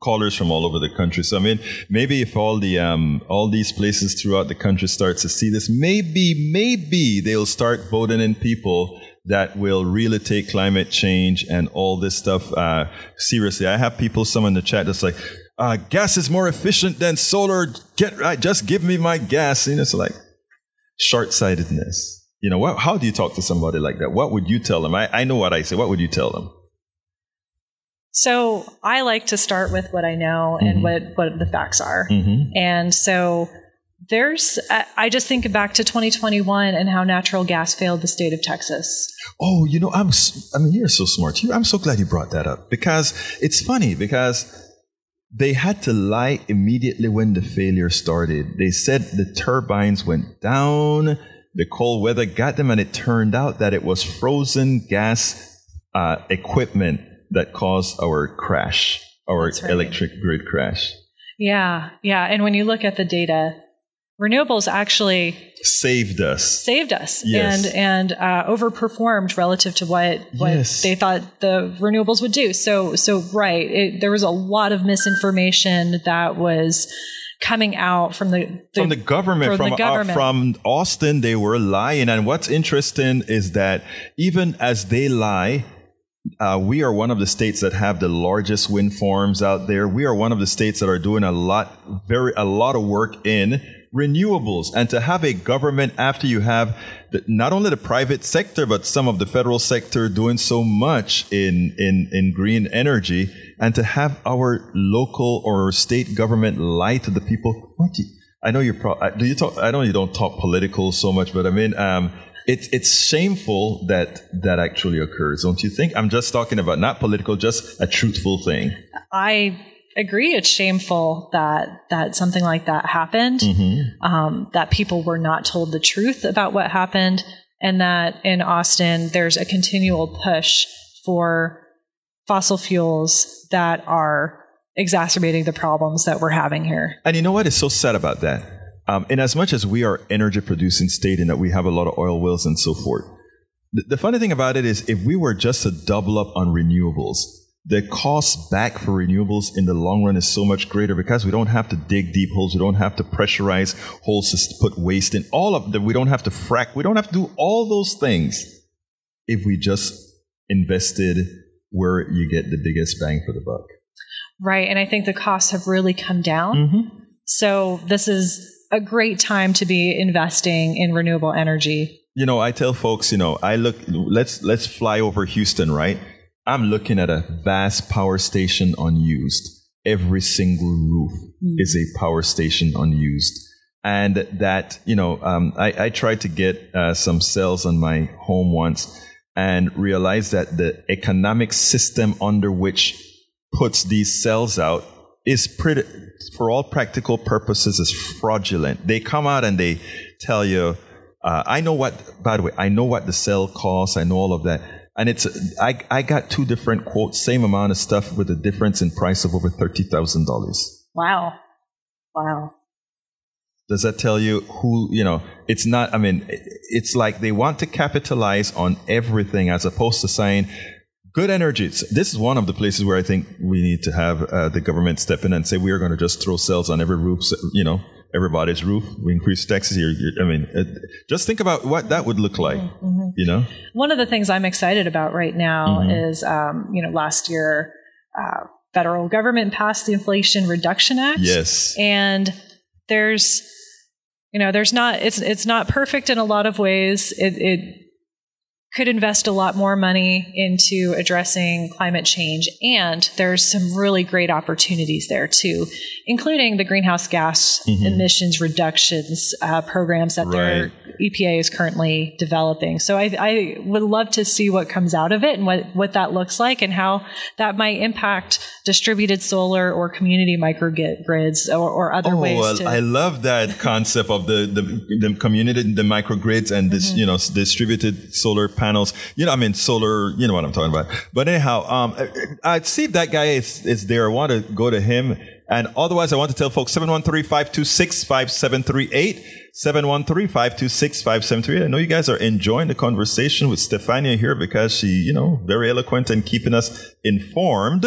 callers from all over the country. So I mean, maybe if all the um, all these places throughout the country start to see this, maybe maybe they'll start voting in people that will really take climate change and all this stuff uh, seriously. I have people, some in the chat, that's like, uh, gas is more efficient than solar. Get right, just give me my gas. And it's like short sightedness. You know, what, how do you talk to somebody like that? What would you tell them? I, I know what I say. What would you tell them? So I like to start with what I know mm-hmm. and what, what the facts are. Mm-hmm. And so there's, I just think back to 2021 and how natural gas failed the state of Texas. Oh, you know, I'm, I mean, you're so smart. I'm so glad you brought that up because it's funny because they had to lie immediately when the failure started. They said the turbines went down, the cold weather got them, and it turned out that it was frozen gas uh, equipment that caused our crash, our right. electric grid crash. Yeah, yeah. And when you look at the data, renewables actually saved us, saved us, yes. and and uh, overperformed relative to what what yes. they thought the renewables would do. So so right, it, there was a lot of misinformation that was coming out from the, the from the government from, from, the government. Uh, from Austin. They were lying, and what's interesting is that even as they lie, uh, we are one of the states that have the largest wind farms out there. We are one of the states that are doing a lot, very, a lot of work in renewables. And to have a government after you have the, not only the private sector, but some of the federal sector doing so much in, in, in green energy and to have our local or state government lie to the people. What do you, I know you're pro, do you talk, I know you don't talk political so much, but I mean, um, it's it's shameful that that actually occurs, don't you think? I'm just talking about not political, just a truthful thing. I agree. It's shameful that that something like that happened. Mm-hmm. Um, that people were not told the truth about what happened, and that in Austin there's a continual push for fossil fuels that are exacerbating the problems that we're having here. And you know what is so sad about that? Um, in as much as we are energy producing state and that we have a lot of oil wells and so forth, the, the funny thing about it is if we were just to double up on renewables, the cost back for renewables in the long run is so much greater because we don't have to dig deep holes, we don't have to pressurize holes to put waste in. All of them, we don't have to frack, we don't have to do all those things if we just invested where you get the biggest bang for the buck. Right. And I think the costs have really come down. Mm-hmm. So this is a great time to be investing in renewable energy. You know, I tell folks, you know, I look let's let's fly over Houston, right? I'm looking at a vast power station unused. Every single roof Mm. is a power station unused. And that, you know, um, I, I tried to get uh, some cells on my home once and realized that the economic system under which puts these cells out is pretty, for all practical purposes, is fraudulent. They come out and they tell you, uh, I know what, by the way, I know what the cell costs. I know all of that. And it's, I, I got two different quotes, same amount of stuff with a difference in price of over $30,000. Wow. Wow. Does that tell you who, you know, it's not, I mean, it's like they want to capitalize on everything as opposed to saying, good energy. This is one of the places where I think we need to have uh, the government step in and say, we are going to just throw cells on every roof, you know, everybody's roof. We increase taxes here. I mean, it, just think about what that would look like, you know? One of the things I'm excited about right now Mhm. is, um, you know, last year, uh, federal government passed the Inflation Reduction Act. Yes. and there's you know there's not it's it's not perfect in a lot of ways it, it could invest a lot more money into addressing climate change and there's some really great opportunities there too including the greenhouse gas emissions reductions uh, programs that their epa is currently developing so I, I would love to see what comes out of it and what, what that looks like and how that might impact distributed solar or community microgrids or, or other Oh, ways well, to I love that concept of the, the, the community, the microgrids and this, Mm-hmm. you know, distributed solar panels. You know, I mean, solar, you know what I'm talking about. But anyhow, um, I, see that guy is, is there. I want to go to him. And otherwise, I want to tell folks 713-526-5738. 713-526-5738. I know you guys are enjoying the conversation with Stefania here because she, you know, very eloquent and keeping us informed.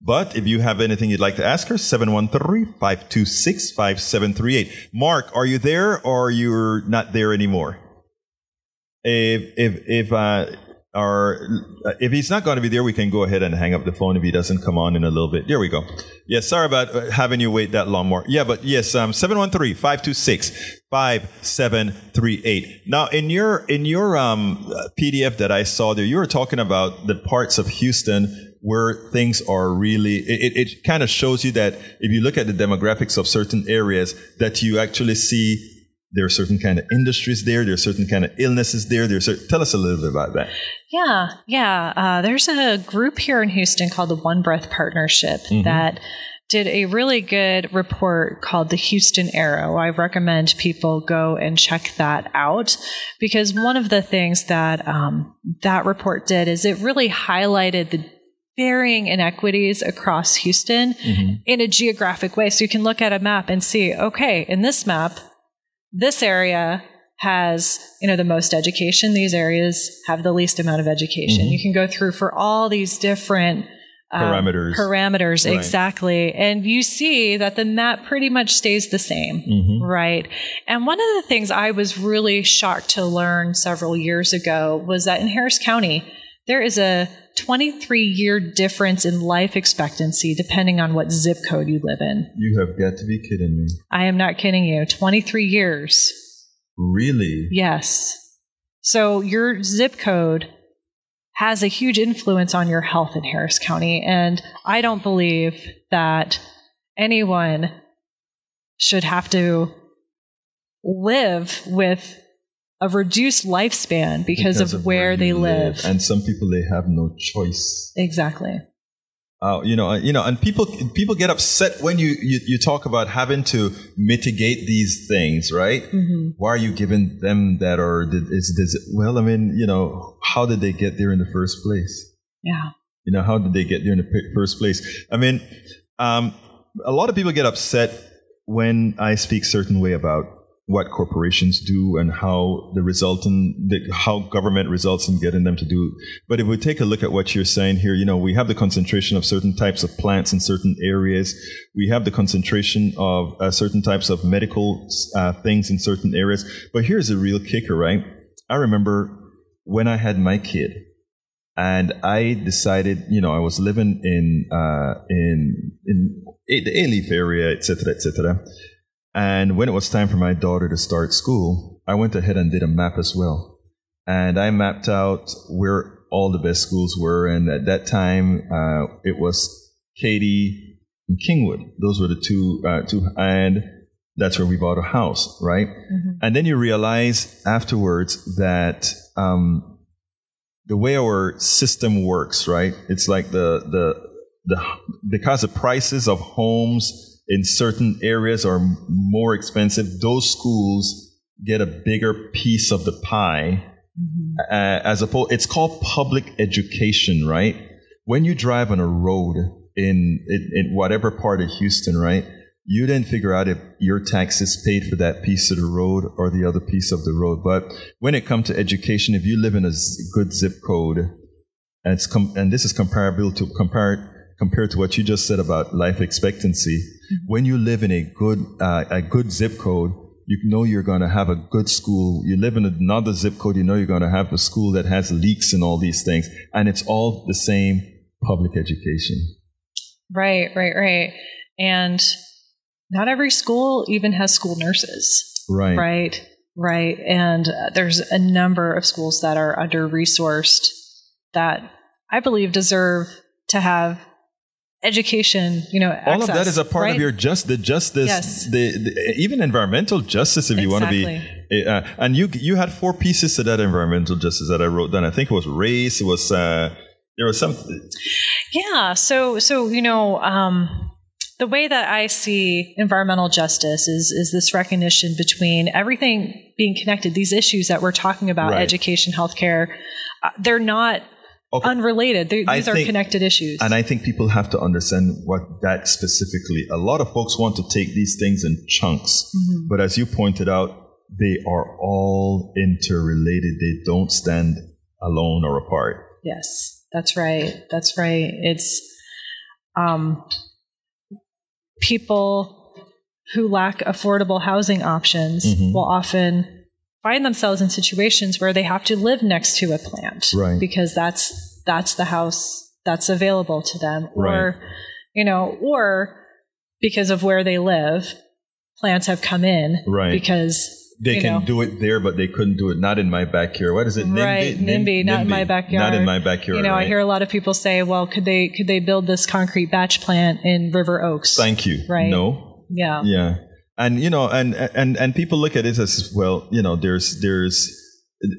But if you have anything you'd like to ask her, 713-526-5738. Mark, are you there or you're not there anymore? If, if, if, uh, or if he's not going to be there, we can go ahead and hang up the phone if he doesn't come on in a little bit. There we go. Yes, sorry about uh, having you wait that long, Mark. Yeah, but yes, um, 713-526-5738. Now, in your, in your, um, PDF that I saw there, you were talking about the parts of Houston where things are really, it, it, it kind of shows you that if you look at the demographics of certain areas, that you actually see there are certain kind of industries there, there are certain kind of illnesses there. There's tell us a little bit about that. Yeah, yeah. Uh, there's a group here in Houston called the One Breath Partnership that did a really good report called the Houston Arrow. I recommend people go and check that out because one of the things that um, that report did is it really highlighted the varying inequities across Houston in a geographic way. So you can look at a map and see, okay, in this map, this area has you know the most education. These areas have the least amount of education. You can go through for all these different um, Parameters. parameters Right. exactly. And you see that the map pretty much stays the same right? And one of the things i was really shocked to learn several years ago was that in harris county there is a 23 year difference in life expectancy depending on what zip code you live in You have got to be kidding me. i am not kidding you 23 years Really? Yes. So your zip code has a huge influence on your health in Harris County. And I don't believe that anyone should have to live with a reduced lifespan because, of, where, they you live. And some people, they have no choice. exactly. Uh, you know, uh, you know, and people people get upset when you, you, you talk about having to mitigate these things, right? Mm-hmm. Why are you giving them that, or did, is, is it, well, I mean, you know, how did they get there in the first place? Yeah. You know, how did they get there in the first place? I mean, um, a lot of people get upset when I speak certain way about what corporations do and how the resultant how government results in getting them to do. But if we take a look at what you're saying here, you know, we have the concentration of certain types of plants in certain areas. We have the concentration of uh, certain types of medical uh, things in certain areas. But here's a real kicker, right? I remember when I had my kid, and I decided, you know, I was living in uh, in in the Alief area, etc., etc. And when it was time for my daughter to start school, I went ahead and did a map as well. And I mapped out where all the best schools were. And at that time, uh, it was Katy and Kingwood. Those were the two, uh, two, and that's where we bought a house, right? Mm-hmm. And then you realize afterwards that, um, the way our system works, right? It's like the, the, the, because the prices of homes in certain areas are more expensive, those schools get a bigger piece of the pie. Mm-hmm. Uh, as opposed, it's called public education, right? When you drive on a road in, in, in whatever part of Houston, right? You then figure out if your taxes paid for that piece of the road or the other piece of the road. But when it comes to education, if you live in a good zip code, and it's com- and this is comparable to compare compared to what you just said about life expectancy, mm-hmm. when you live in a good uh, a good zip code, you know you're going to have a good school. You live in another zip code, you know you're going to have a school that has leaks and all these things, and it's all the same public education. Right, right, right. And not every school even has school nurses. Right. Right. Right. And uh, there's a number of schools that are under resourced that I believe deserve to have education, you know, access, all of that is a part right? of your just the justice, yes. the, the, even environmental justice, if you exactly. want to be. Uh, and you you had four pieces to that environmental justice that I wrote down. I think it was race. It was uh, there was some. Yeah. So so you know. Um, the way that I see environmental justice is is this recognition between everything being connected. These issues that we're talking about, right. education, healthcare, uh, they're not Okay. unrelated. These are connected issues. And I think people have to understand what that specifically. A lot of folks want to take these things in chunks, mm-hmm. but as you pointed out, they are all interrelated. They don't stand alone or apart. Yes, that's right. That's right. It's um, people who lack affordable housing options mm-hmm. will often find themselves in situations where they have to live next to a plant right. because that's that's the house that's available to them or you know or because of where they live plants have come in right because they can know, do it there, but they couldn't do it not in my backyard. What is it? NIMBY? Right, NIMBY, NIMBY not in my backyard. Not in my backyard. You know, right? I hear a lot of people say, "Well, could they could they build this concrete batch plant in River Oaks?" Thank you. Right? No. Yeah. Yeah and you know and and and people look at it as well you know there's there's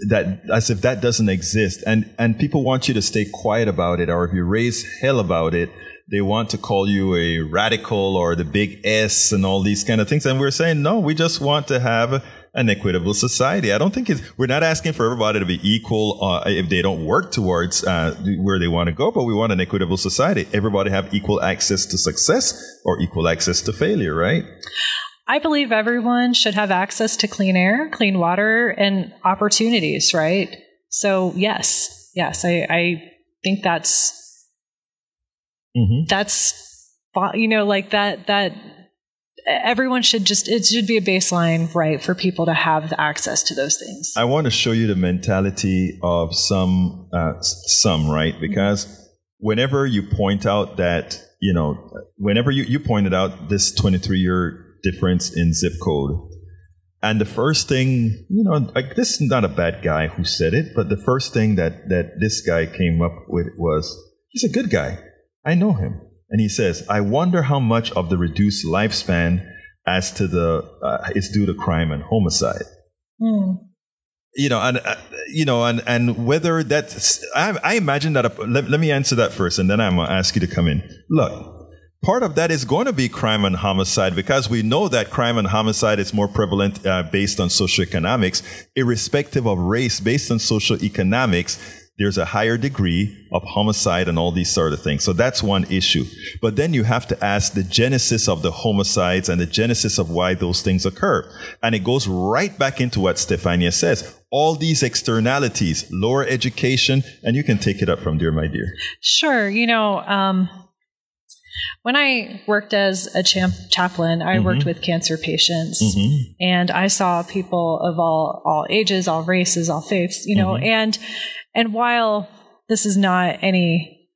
that as if that doesn't exist and and people want you to stay quiet about it or if you raise hell about it they want to call you a radical or the big s and all these kind of things and we're saying no we just want to have an equitable society. I don't think it's, we're not asking for everybody to be equal uh, if they don't work towards uh, where they want to go, but we want an equitable society. Everybody have equal access to success or equal access to failure, right? I believe everyone should have access to clean air, clean water, and opportunities, right? So, yes, yes, I, I think that's mm-hmm. that's you know like that that everyone should just it should be a baseline right for people to have access to those things i want to show you the mentality of some uh, some right because mm-hmm. whenever you point out that you know whenever you, you pointed out this 23 year difference in zip code. And the first thing, you know, like this is not a bad guy who said it, but the first thing that that this guy came up with was, he's a good guy. I know him. And he says, I wonder how much of the reduced lifespan as to the uh, is due to crime and homicide. Mm. You know, and uh, you know, and and whether that's, I, I imagine that. A, let, let me answer that first, and then I'm gonna ask you to come in. Look, part of that is going to be crime and homicide because we know that crime and homicide is more prevalent uh, based on socioeconomics, irrespective of race, based on socioeconomics. there's a higher degree of homicide and all these sort of things. So that's one issue. But then you have to ask the genesis of the homicides and the genesis of why those things occur. And it goes right back into what Stefania says. All these externalities, lower education, and you can take it up from there, my dear. Sure. You know, um, when I worked as a champ- chaplain, I mm-hmm. worked with cancer patients, mm-hmm. and I saw people of all all ages, all races, all faiths. You know, mm-hmm. and and while this is not any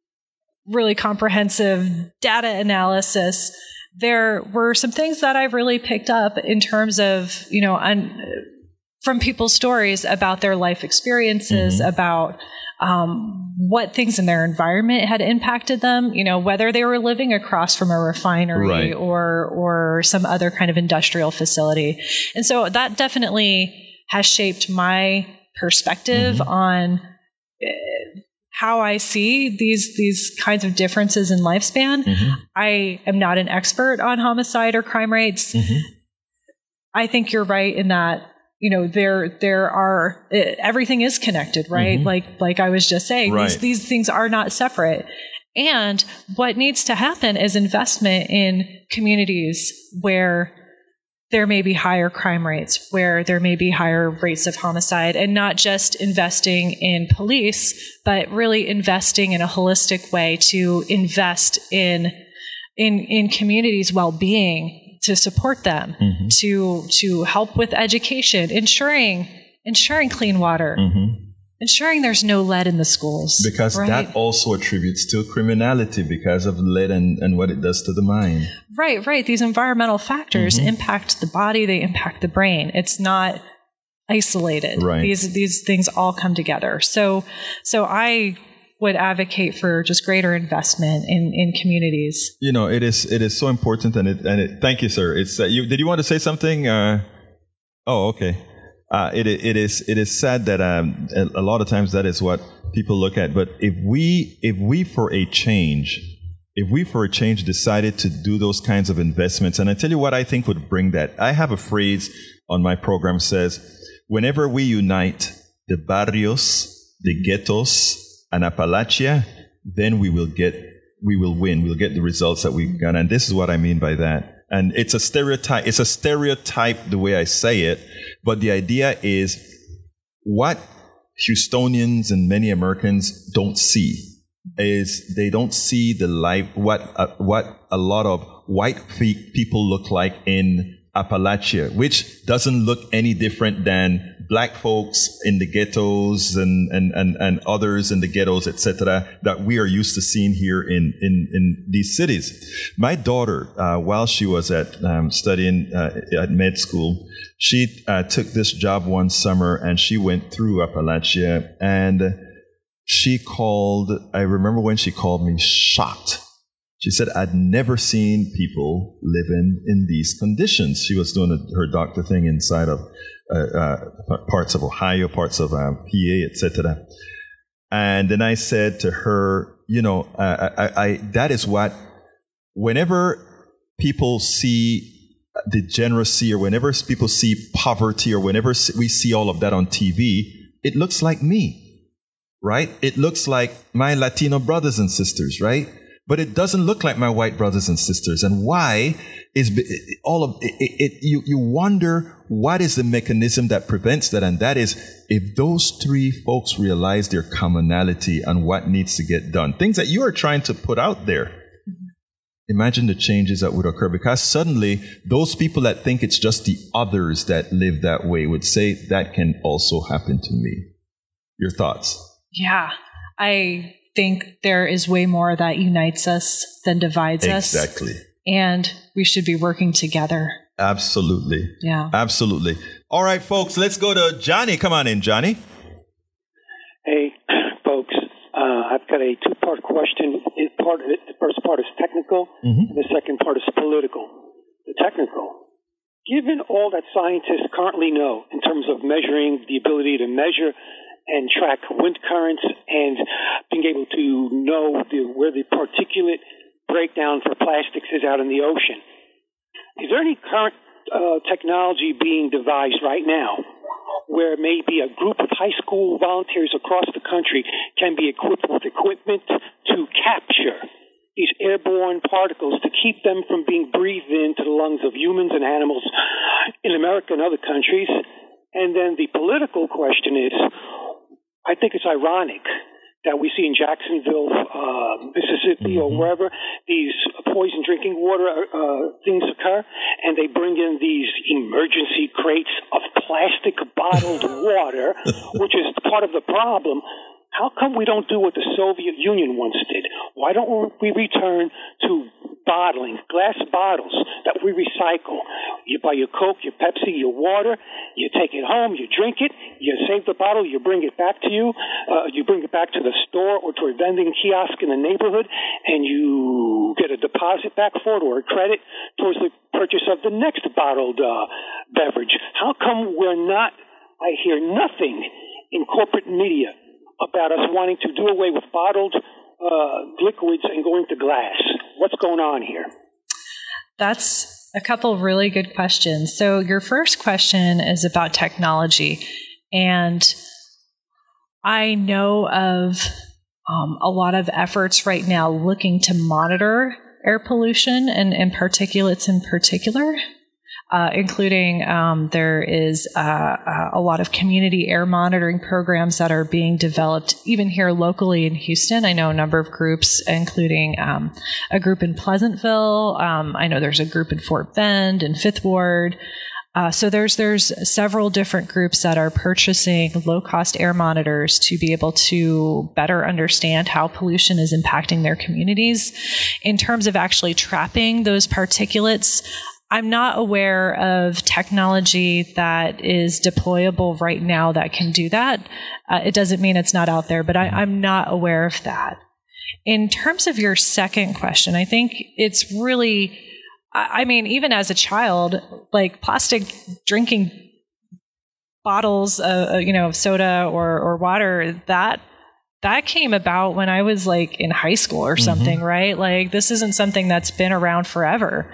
really comprehensive data analysis, there were some things that I really picked up in terms of you know un- from people's stories about their life experiences, mm-hmm. about um, what things in their environment had impacted them, you know, whether they were living across from a refinery right. or or some other kind of industrial facility. And so that definitely has shaped my perspective mm-hmm. on uh, how I see these these kinds of differences in lifespan. Mm-hmm. I am not an expert on homicide or crime rates. Mm-hmm. I think you're right in that you know there there are everything is connected right mm-hmm. like like i was just saying right. these these things are not separate and what needs to happen is investment in communities where there may be higher crime rates, where there may be higher rates of homicide, and not just investing in police, but really investing in a holistic way to invest in in in communities' well-being to support them, mm-hmm. to to help with education, ensuring ensuring clean water. Mm-hmm. Ensuring there's no lead in the schools. Because right? that also attributes to criminality because of lead and, and what it does to the mind. Right, right. These environmental factors mm-hmm. impact the body, they impact the brain. It's not isolated. Right. These these things all come together. So so I would advocate for just greater investment in, in communities. You know, it is it is so important, and it and it. Thank you, sir. It's uh, you. Did you want to say something? Uh, oh, okay. Uh, it it is it is sad that um, a lot of times that is what people look at. But if we if we for a change, if we for a change decided to do those kinds of investments, and I tell you what I think would bring that. I have a phrase on my program says, whenever we unite the barrios, the ghettos, and Appalachia, then we will get, we will win. We'll get the results that we've got. And this is what I mean by that. And it's a stereotype. It's a stereotype the way I say it. But the idea is what Houstonians and many Americans don't see is they don't see the life, what, uh, what a lot of white people look like in Appalachia, which doesn't look any different than black folks in the ghettos and, and, and, and others in the ghettos, etc., that we are used to seeing here in, in, in these cities. My daughter, uh, while she was at um, studying uh, at med school, she uh, took this job one summer and she went through Appalachia and she called, I remember when she called me shocked she said, I'd never seen people living in these conditions. She was doing a, her doctor thing inside of parts of Ohio, parts of um, PA, etc. And then I said to her, you know, uh, I, I, that is what, whenever people see degeneracy or whenever people see poverty or whenever we see all of that on TV, it looks like me, right? It looks like my Latino brothers and sisters, right? but it doesn't look like my white brothers and sisters. And why is all of it, it, you, you wonder what is the mechanism that prevents that? And that is if those three folks realize their commonality and what needs to get done, things that you are trying to put out there. Mm-hmm. Imagine the changes that would occur because suddenly those people that think it's just the others that live that way would say that can also happen to me. Your thoughts? Yeah. I think there is way more that unites us than divides exactly. us. Exactly. And we should be working together. Absolutely. Yeah. Absolutely. All right, folks, let's go to Johnny. Come on in, Johnny. Hey, [CLEARS THROAT] folks. Uh, I've got a two part question. Part it, the first part is technical, mm-hmm. the second part is political. The technical. Given all that scientists currently know in terms of measuring the ability to measure and track wind currents and being able to know the, where the particulate breakdown for plastics is out in the ocean. Is there any current uh, technology being devised right now where maybe a group of high school volunteers across the country can be equipped with equipment to capture these airborne particles to keep them from being breathed into the lungs of humans and animals in America and other countries. And then the political question is, I think it's ironic that we see in Jacksonville, uh, Mississippi, or Mm-hmm. wherever these poison drinking water uh, things occur, and they bring in these emergency crates of plastic bottled [LAUGHS] water, which is part of the problem. How come we don't do what the Soviet Union once did? Why don't we return to bottling, glass bottles that we recycle? You buy your Coke, your Pepsi, your water, you take it home, you drink it, you save the bottle, you bring it back to you, uh, you bring it back to the store or to a vending kiosk in the neighborhood, and you get a deposit back for it or a credit towards the purchase of the next bottled uh, beverage. How come we're not? I hear nothing in corporate media about us wanting to do away with bottled uh, liquids and going to glass. What's going on here? That's a couple really good questions. So, your first question is about technology. And I know of um, a lot of efforts right now looking to monitor air pollution and, and particulates in particular. Uh, including um, there is uh, uh, a lot of community air monitoring programs that are being developed even here locally in Houston. I know a number of groups, including um, a group in Pleasantville. Um, I know there's a group in Fort Bend and Fifth Ward. Uh, so there's there's several different groups that are purchasing low cost air monitors to be able to better understand how pollution is impacting their communities. In terms of actually trapping those particulates, I'm not aware of technology that is deployable right now that can do that. Uh, it doesn't mean it's not out there, but I, I'm not aware of that. In terms of your second question, I think it's really, I I mean, even as a child, like plastic drinking bottles, uh, uh, you know, of soda or, or water, that that came about when I was like in high school or something, right? Like this isn't something that's been around forever.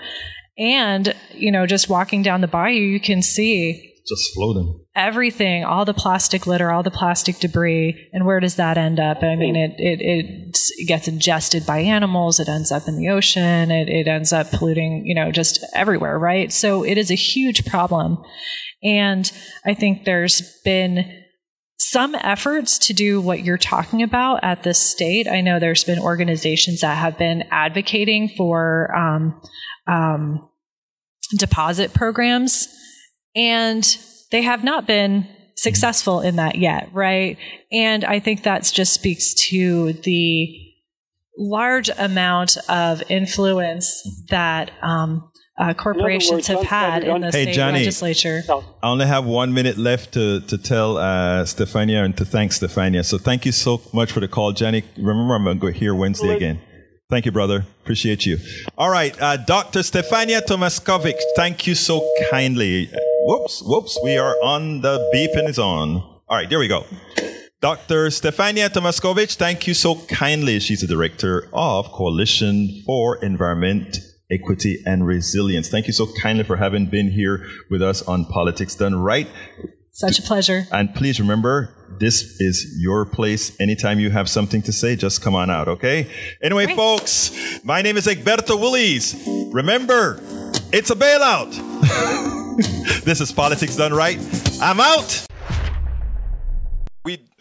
And, you know, just walking down the bayou, you can see Just floating. everything, all the plastic litter, all the plastic debris, and where does that end up? I mean, it it, it gets ingested by animals. It ends up in the ocean. It it ends up polluting, you know, just everywhere, right? So it is a huge problem, and I think there's been some efforts to do what you're talking about at this state. I know there's been organizations that have been advocating for um, um, deposit programs, and they have not been successful in that yet, right? And I think that just speaks to the large amount of influence that um, uh, corporations have had in the Hey, state Johnny. legislature. I only have one minute left to, to tell uh, Stefania and to thank Stefania. So thank you so much for the call, Johnny. Remember, I'm going to go here Wednesday again. Thank you, brother. Appreciate you. All right, uh, Dr. Stefania Tomaskovic, thank you so kindly. Whoops, whoops, we are on the beep and it's on. All right, there we go. Dr. Stefania Tomaskovic, thank you so kindly. She's the director of Coalition for Environment, Equity, and Resilience. Thank you so kindly for having been here with us on Politics Done Right. Such a pleasure. And please remember, this is your place. Anytime you have something to say, just come on out, okay? Anyway, Great. folks, my name is Egberto Willies. Remember, it's a bailout. [LAUGHS] this is Politics Done Right. I'm out.